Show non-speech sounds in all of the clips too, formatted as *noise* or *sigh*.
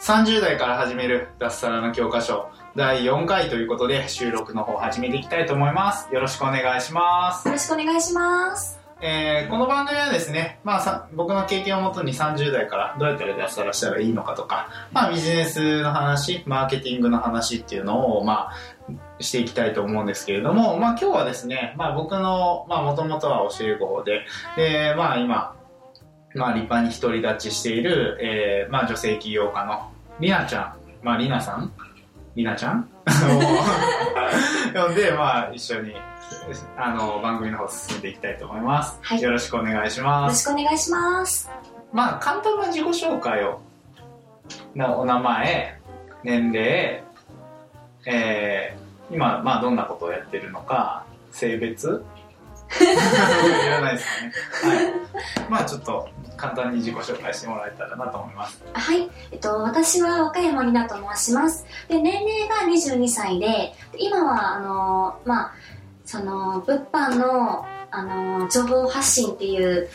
30代から始める脱サラの教科書第4回ということで収録の方始めていきたいと思いますよろしくお願いしますよろしくお願いします。えーこの番組はですね、まあ、さ僕の経験をもとに30代からどうやったら脱サラしたらいいのかとか、まあ、ビジネスの話マーケティングの話っていうのを、まあ、していきたいと思うんですけれども、まあ、今日はですね、まあ、僕のもともとは教え子でで、まあ、今、まあ、立派に独り立ちしている、えーまあ、女性起業家のりなちゃん、まあ、りなさん？りなちゃん？を呼んで、まあ、一緒にあの番組の方進んでいきたいと思います、はい。よろしくお願いしよます。ろしくお願いします。まあ簡単な自己紹介をなお名前年齢えー今まあどんなことをやってるのか性別？*laughs* *laughs* いらないですかね。はい。まあちょっと簡単に自己紹介してもらえたらなと思いますはい。えっと、私は若山里奈と申します。で、年齢が22歳で、で今は、あの、まあ、その、物販の、あの、情報発信っていう、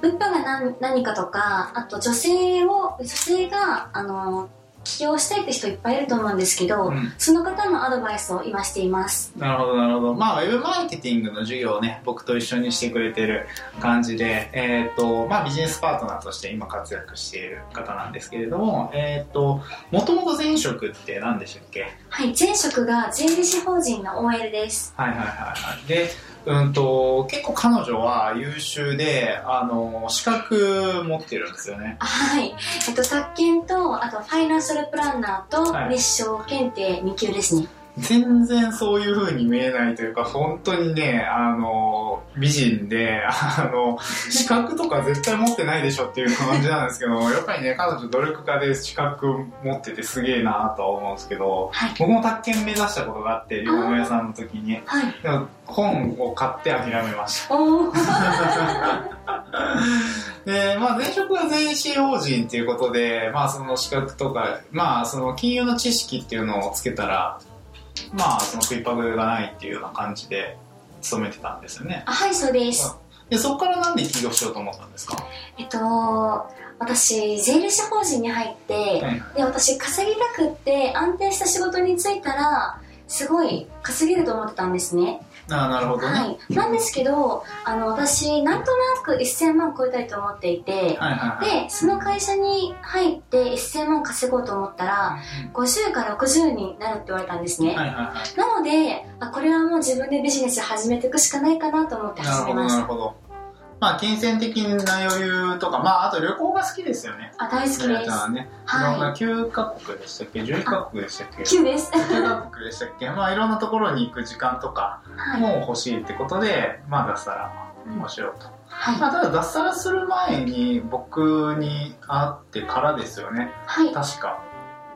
物販が何何かとか、あと女性を、女性が、あの、起業したいって人いっぱいいると思うんですけど、うんその方のアドバイスを今しています。なるほどなるほどまあウェブマーケティングの授業をね僕と一緒にしてくれてる感じでえっ、とまあビジネスパートナーとして今活躍している方なんですけれどもえっ、ともともと前職って何でしたっけ？はい。前職が税理士法人の OL です。はいはいはいはいでうんと結構彼女は優秀であの資格持ってるんですよねはい。えっと、宅建と、あと、ファイナンシャルプランナーとはい、立証検定2級ですね。全然そういう風に見えないというか本当にねあの美人であの資格とか絶対持ってないでしょっていう感じなんですけど *laughs* やっぱりね彼女努力家で資格持っててすげえなとは思うんですけどはい。僕も宅建目指したことがあって両親屋さんの時にはい。でも本を買って諦めました。*laughs* で、まあ、前職が税理士法人っていうことで、まあ、その資格とか、まあ、その金融の知識っていうのをつけたら、まあ、その食いっぱぐれがないっていうような感じで勤めてたんですよね。あはい、そうです。で、そこからなんで起業しようと思ったんですか？えっと、私、税理士法人に入って、はいで、私、稼ぎたくって、安定した仕事に就いたら、すごい稼げると思ってたんですね。ああ、なるほどね。はい。なんですけど、あの、私、なんとなく1000万超えたいと思っていて。で、その会社に入って1000万稼ごうと思ったら、50から60になるって言われたんですね。はいはいはい。なのであ、これはもう自分でビジネス始めていくしかないかなと思って始めました。なるほど。まあ、金銭的な余裕とか、まあ、あと旅行が好きですよね。あ、大好きじです。ゃあね、いろんなは9カ国でしたっけ ?11 カ国でしたっけ？い。9です。9カ国でしたっけ？まあ、いろんなところに行く時間とかはい。も欲しいってことで、まあ、脱サラをしようと。はい。まあ、ただ脱サラする前に僕に会ってからですよね。はい。確か。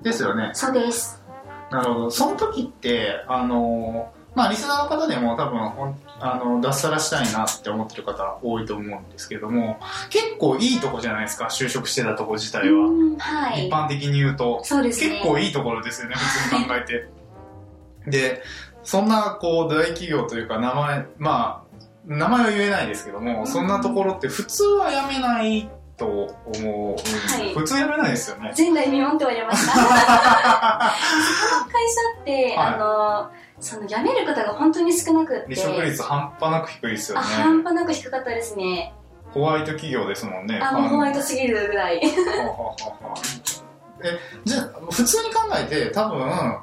ですよね。そうです。なるほど。その時って、あの、まあ、リスナーの方でも多分ほん、あの、脱サラしたいなって思ってる方多いと思うんですけども、結構いいとこじゃないですか、就職してたとこ自体は。うんはい一。般的に言うと。そうですね。結構いいところですよね、普通に考えて。で、そんな、こう、大企業というか、名前、まあ、名前は言えないですけども、そんなところって普通は辞めないと思う。はい普通辞めないですよね。前代未聞って言われました。*laughs* その会社って、はいあの、その辞める方が本当に少なくって。離職率半端なく低いですよあ、ね。半端なく低かったですね。ホワイト企業ですもんね。あ、もうホワイト。トすぎるぐらい。え、じゃあ、普通に考えて、多分、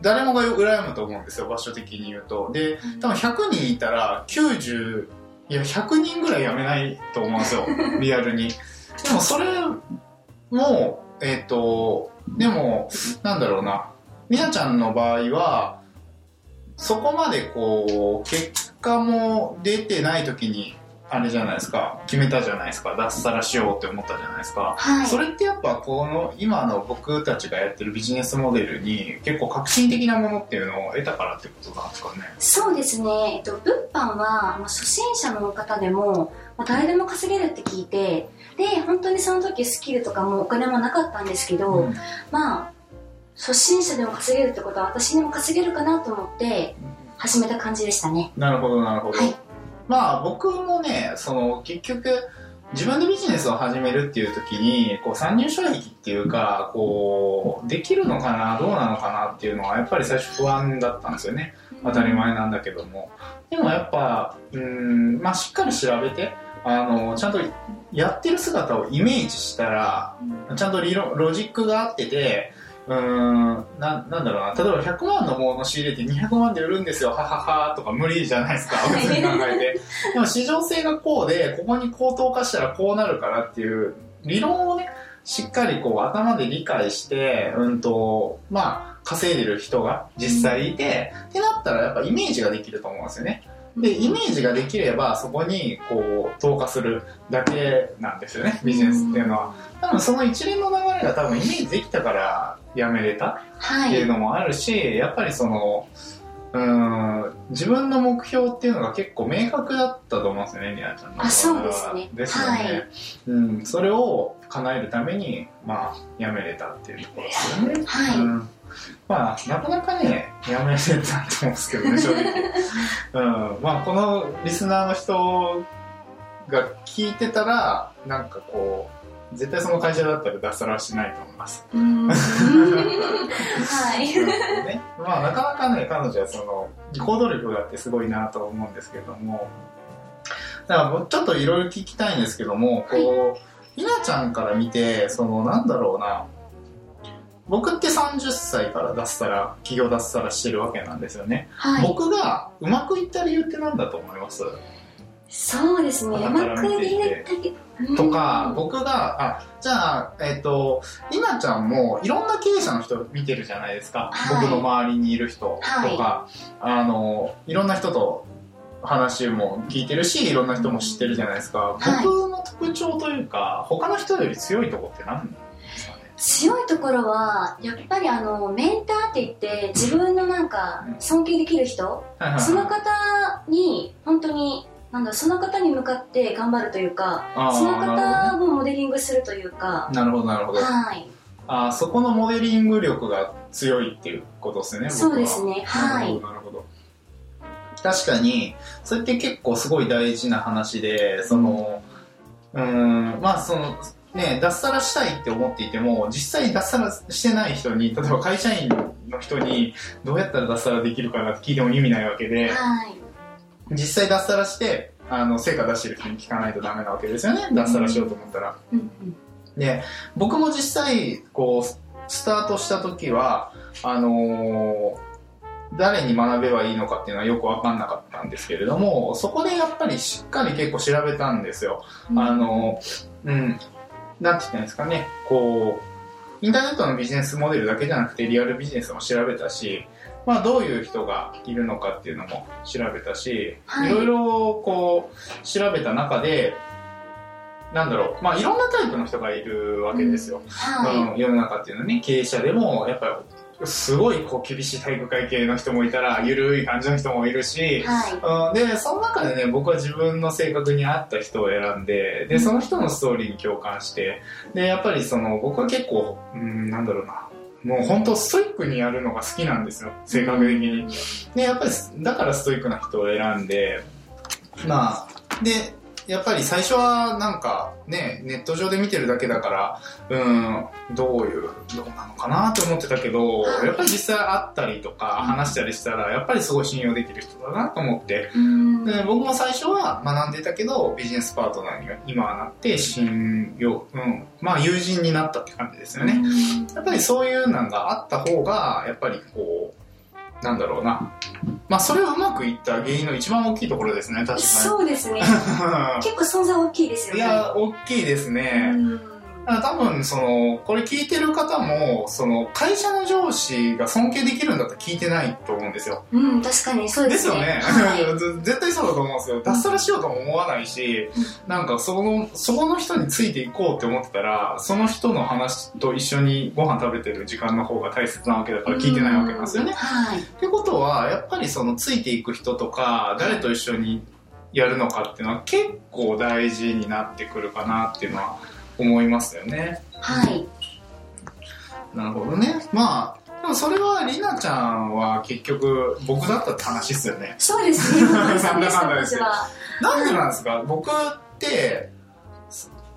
誰もが羨むと思うんですよ、場所的に言うと。で、多分100人いたら、90、いや、100人ぐらい辞めないと思うんですよ、*laughs* リアルに。でも、それも、えっ、と、でも、なんだろうな、みなちゃんの場合は、そこまでこう、結果も出てない時にあれじゃないですか。決めたじゃないですか。脱サラしようって思ったじゃないですか、はい。それってやっぱこの今の僕たちがやってるビジネスモデルに結構革新的なものっていうのを得たからってことなんですかね。そうですね、えっと、物販は、まあ、初心者の方でも、まあ、誰でも稼げるって聞いてで本当にその時スキルとかもお金もなかったんですけど、うん。まあ初心者でも稼げるってことは私にも稼げるかなと思って始めた感じでしたね。なるほどなるほど、はい。まあ僕もねその結局自分でビジネスを始めるっていう時にこう参入障壁っていうかこうできるのかなどうなのかなっていうのはやっぱり最初不安だったんですよね。当たり前なんだけども。でもやっぱうんまあしっかり調べてあのちゃんとやってる姿をイメージしたらちゃんと理論ロジックがあっててうーんななんだろうな。例えば100万のもの仕入れて200万で売るんですよ。はははとか無理じゃないですか。普通に考えて。でも市場性がこうでここに高騰化したらこうなるからっていう理論をねしっかりこう頭で理解してうんとまあ稼いでる人が実際いて、ってなったらやっぱイメージができると思うんですよねでイメージができればそこにこう投下するだけなんですよねビジネスっていうのは。多分その一連の流れが多分イメージできたからやめれたはい。っていうのもあるし、やっぱりそのうーん自分の目標っていうのが結構明確だったと思うんですよねりなちゃんのあそうですね。ですよね、はい。うん、それを叶えるためにまあやめれたっていうところですよね。はい。うんまあ、なかなかね、やめれたと思うんですけどね、正直。うん。まあ、このリスナーの人が聞いてたら、なんかこう、絶対その会社だったら脱サラはしないと思います。はい。ね、まあ、なかなかね、彼女はその、行動力があってすごいなと思うんですけども、だからもうちょっといろいろ聞きたいんですけども、こう、ひなちゃんから見て、その、なんだろうな、僕って30歳から脱サラ、企業脱サラしてるわけなんですよね。はい。僕がうまくいった理由って何だと思います？そうですね。うだまくいて入れたけとか、僕が、あ、じゃあ、えっ、と、りなちゃんもいろんな経営者の人見てるじゃないですか。はい。僕の周りにいる人とか、あの、いろんな人と話も聞いてるし、いろんな人も知ってるじゃないですか。はい。僕の特徴というか、他の人より強いとこって何？強いところはやっぱりあのメンターって言って自分のなんか尊敬できる人はいはいはい。その方に本当になんだその方に向かって頑張るというかその方をモデリングするというか。なるほど、なるほど。はい。あそこのモデリング力が強いっていうことですね、そうですね。はい。なるほど、なるほど。確かに、それって結構すごい大事な話で、その、うーん、まあその、ね、脱サラしたいって思っていても、実際脱サラしてない人に、例えば会社員の人に、どうやったら脱サラできるかなって聞いても意味ないわけで、はい。実際脱サラして、あの、成果出してる人に聞かないとダメなわけですよね、脱サラしようと思ったら。うんうん。で僕も実際こうスタートした時はあのー誰に学べばいいのかっていうのはよく分かんなかったんですけれどもそこでやっぱりしっかり結構調べたんですよ、あのうんなんて言ったんですかね。こうインターネットのビジネスモデルだけじゃなくてリアルビジネスも調べたしまあ、どういう人がいるのかっていうのも調べたし、はい。いろいろこう調べた中でなんだろう、まあ、いろんなタイプの人がいるわけですよ、はい。うん、世の中っていうのはね経営者でもやっぱりすごいこう厳しい体育会系の人もいたら緩い感じの人もいるし、はい。うん、でその中でね僕は自分の性格に合った人を選んででその人のストーリーに共感してでやっぱりその僕は結構、うん、なんだろうなもう本当ストイックにやるのが好きなんですよ性格的に。でやっぱりだからストイックな人を選んでまあでやっぱり最初はなんかねネット上で見てるだけだからうんどういうどうなのかなって思ってたけどやっぱり実際会ったりとか話したりしたらやっぱりすごい信用できる人だなと思って。うん。で僕も最初は学んでたけどビジネスパートナーには今はなって信用、うん、まあ友人になったって感じですよね。やっぱりそういうのがあった方がやっぱりこうなんだろうな。まあそれはうまくいった原因の一番大きいところですね確かに。そうですね。*laughs* 結構存在大きいですよね。いや大きいですね、うんだから多分そのこれ聞いてる方もその会社の上司が尊敬できるんだったら聞いてないと思うんですよ。うん、確かにそうでよですすね。ね、はい。*laughs* 絶対そうだと思うんですよ。脱サラしようとも思わないし、なんかそのそこの人についていこうって思ってたらその人の話と一緒にご飯食べてる時間の方が大切なわけだから聞いてないわけなんですよね、はい。ってことはやっぱりそのついていく人とか誰と一緒にやるのかっていうのは結構大事になってくるかなっていうのは思いますよねはい。なるほどねまあでもそれはりなちゃんは結局僕だったって話ですよねそうですね。なんだかんだですよ私は。*laughs* なんでなんですか？僕って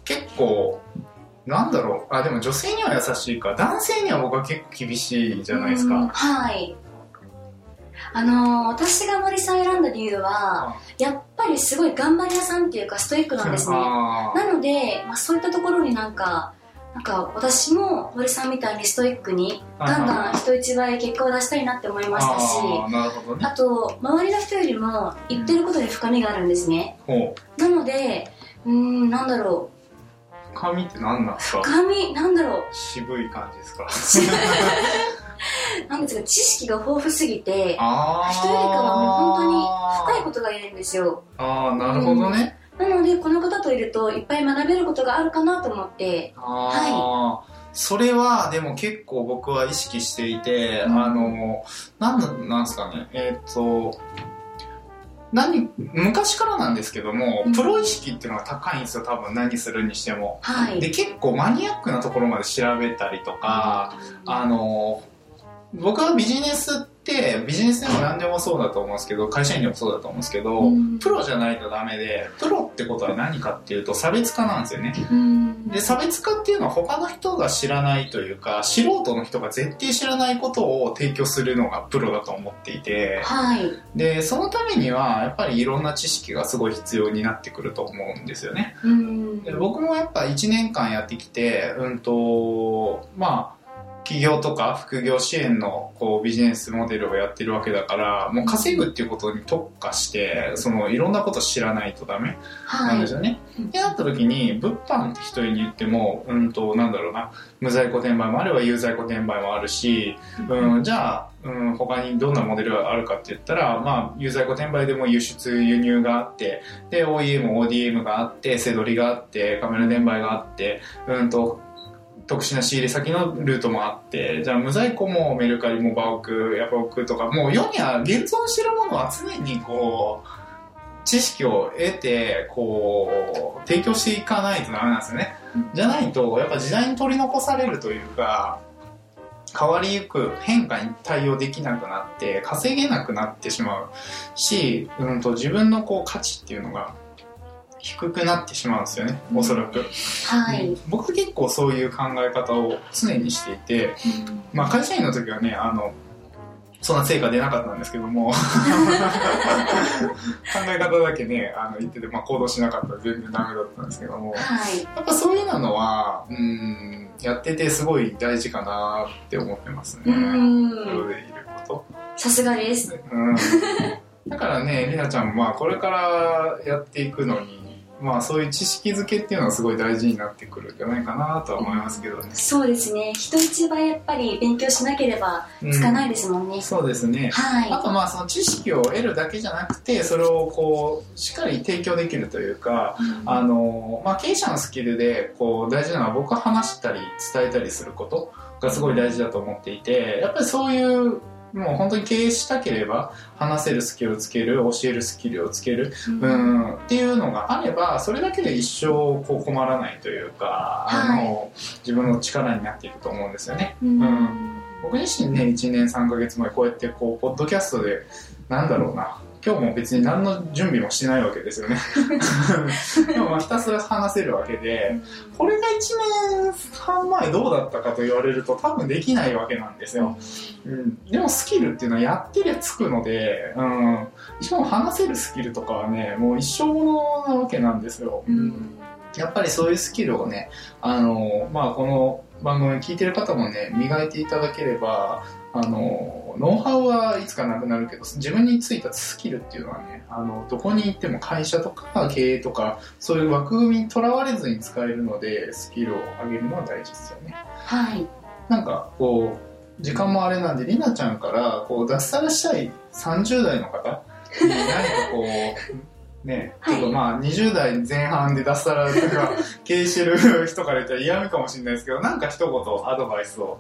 結構なんだろうあでも女性には優しいか男性には僕は結構厳しいじゃないですうんかはい。あのー私が森さんを選んだ理由は、やっぱりすごい頑張り屋さんっていうかストイックなんですね。あなので、まあ、そういったところになんか、なんか私も森さんみたいにストイックにガンガン人一倍結果を出したいなって思いましたし、あね。あと、周りの人よりも言ってることに深みがあるんですね。なので、うーん、なんだろ髪って何なんですう、か？深み、なんだろう、渋い感じですか？*laughs* *laughs* なんですか、知識が豊富すぎて、あ人よりかはもう本当に深いことが言えるんですよ。ああなるほどね、なので、この方といるといっぱい学べることがあるかなと思って、ああ、それはでも結構僕は意識していて、うん。あのなんだなんですかね。えっ、と何昔からなんですけども、うん。プロ意識っていうのが高いんですよ多分。何するにしても、はい。で結構マニアックなところまで調べたりとか、あの僕はビジネスってビジネスでも何でもそうだと思うんですけど会社員でもそうだと思うんですけど、うん。プロじゃないとダメでプロってことは何かっていうと差別化なんですよね。うん。で差別化っていうのは他の人が知らないというか素人の人が絶対知らないことを提供するのがプロだと思っていてはい。でそのためにはやっぱりいろんな知識がすごい必要になってくると思うんですよね。うん。で僕もやっぱ1年間やってきてうんとまあ企業とか副業支援のこうビジネスモデルをやってるわけだからもう稼ぐっていうことに特化してそのいろんなこと知らないとダメなはいんです。よね。うんってなった時に物販って人に言ってもうんとなんだろうな無在庫転売もあれば有在庫転売もあるし、うん、じゃあ、うん、他にどんなモデルがあるかって言ったら、まあ、有在庫転売でも輸出輸入があってで OEM、ODM があって背取りがあってカメラ転売があって、うんと特殊な仕入れ先のルートもあってじゃあ無在庫もメルカリもバオクヤフオクとかもう世には現存してるものは常にこう知識を得てこう提供していかないとダメなんですよね、じゃないとやっぱ時代に取り残されるというか変わりゆく変化に対応できなくなって稼げなくなってしまうし、うん、と自分のこう価値っていうのが低くなってしまうんですよねおそらく、はい。僕結構そういう考え方を常にしていて、まあ、会社員の時はねあのそんな成果出なかったんですけども。*laughs* 考え方だけねあの言ってて、まあ、行動しなかったら全然ダメだったんですけども。はい。やっぱそういうのはうんやっててすごい大事かなって思ってますね。うプん。ロでいるこさすがです。と、うん、だからねりなちゃんもまあこれからやっていくのにまあそういう知識づけっていうのはすごい大事になってくるんじゃないかなとは思いますけどね、そうですね。人一倍やっぱり勉強しなければつかないですもんね。そうですねあはとまあその知識を得るだけじゃなくてそれをこうしっかり提供できるというかい。あの、まあ、経営者のスキルでこう大事なのは僕は話したり伝えたりすることがすごい大事だと思っていてやっぱりそういうもう本当に経営したければ話せるスキルをつける教えるスキルをつける、うん、っていうのがあればそれだけで一生こう困らないというか、あの自分の力になっていくと思うんですよね。うん。うん。僕自身ね1年3ヶ月前こうやってこうポッドキャストでなんだろうな今日も別に何の準備もしてないわけですよね。でもまあひたすら話せるわけでこれが1年半前どうだったかと言われると多分できないわけなんですよ、うん、でもスキルっていうのはやってりゃつくので、うん、しかも話せるスキルとかはねもう一生ものなわけなんですよ、うん。やっぱりそういうスキルをね、あのまあ、この番組聞いてる方もね磨いていただければあのノウハウはいつかなくなるけど自分についたスキルっていうのはねあのどこに行っても会社とか経営とかそういう枠組みにとらわれずに使えるのでスキルを上げるのは大事ですよね。はい。なんかこう時間もあれなんでりなちゃんからこう脱サラしたい30代の方に何かこうね、はい。ちょっとまあ20代前半で脱サラとか経営してる人から言ったら嫌味かもしれないですけどなんか一言アドバイスを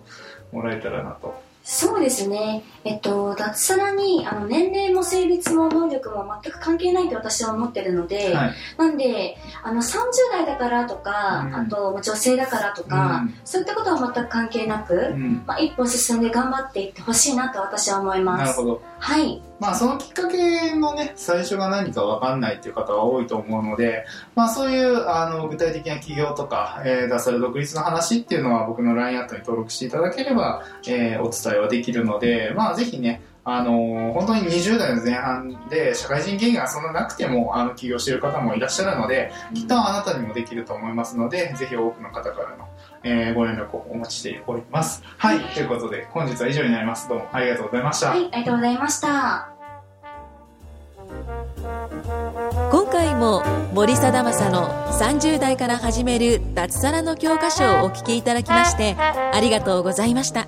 もらえたらなと。そうですね、えっと、脱サラにあの年齢も性別も能力も全く関係ないと私は思ってるので、はい。なんであの30代だからとか、うん。あと女性だからとか、うん。そういったことは全く関係なく、うん。まあ、一歩進んで頑張っていってほしいなと私は思います。なるほど。はいまあそのきっかけのね最初が何か分かんないっていう方は多いと思うのでまあそういうあの具体的な企業とか、えー、脱サラ独立の話っていうのは僕の LINE アットに登録していただければ、えーお伝えはできるのでまあぜひねあのー本当に20代の前半で社会人経験がそんななくてもあの起業している方もいらっしゃるのできっとあなたにもできると思いますのでぜひ多くの方からの、えーご連絡をお待ちしております。はいということで本日は以上になります。どうもありがとうございました、はいありがとうございました。今回も森貞正の30代から始める脱サラの教科書をお聞きいただきましてありがとうございました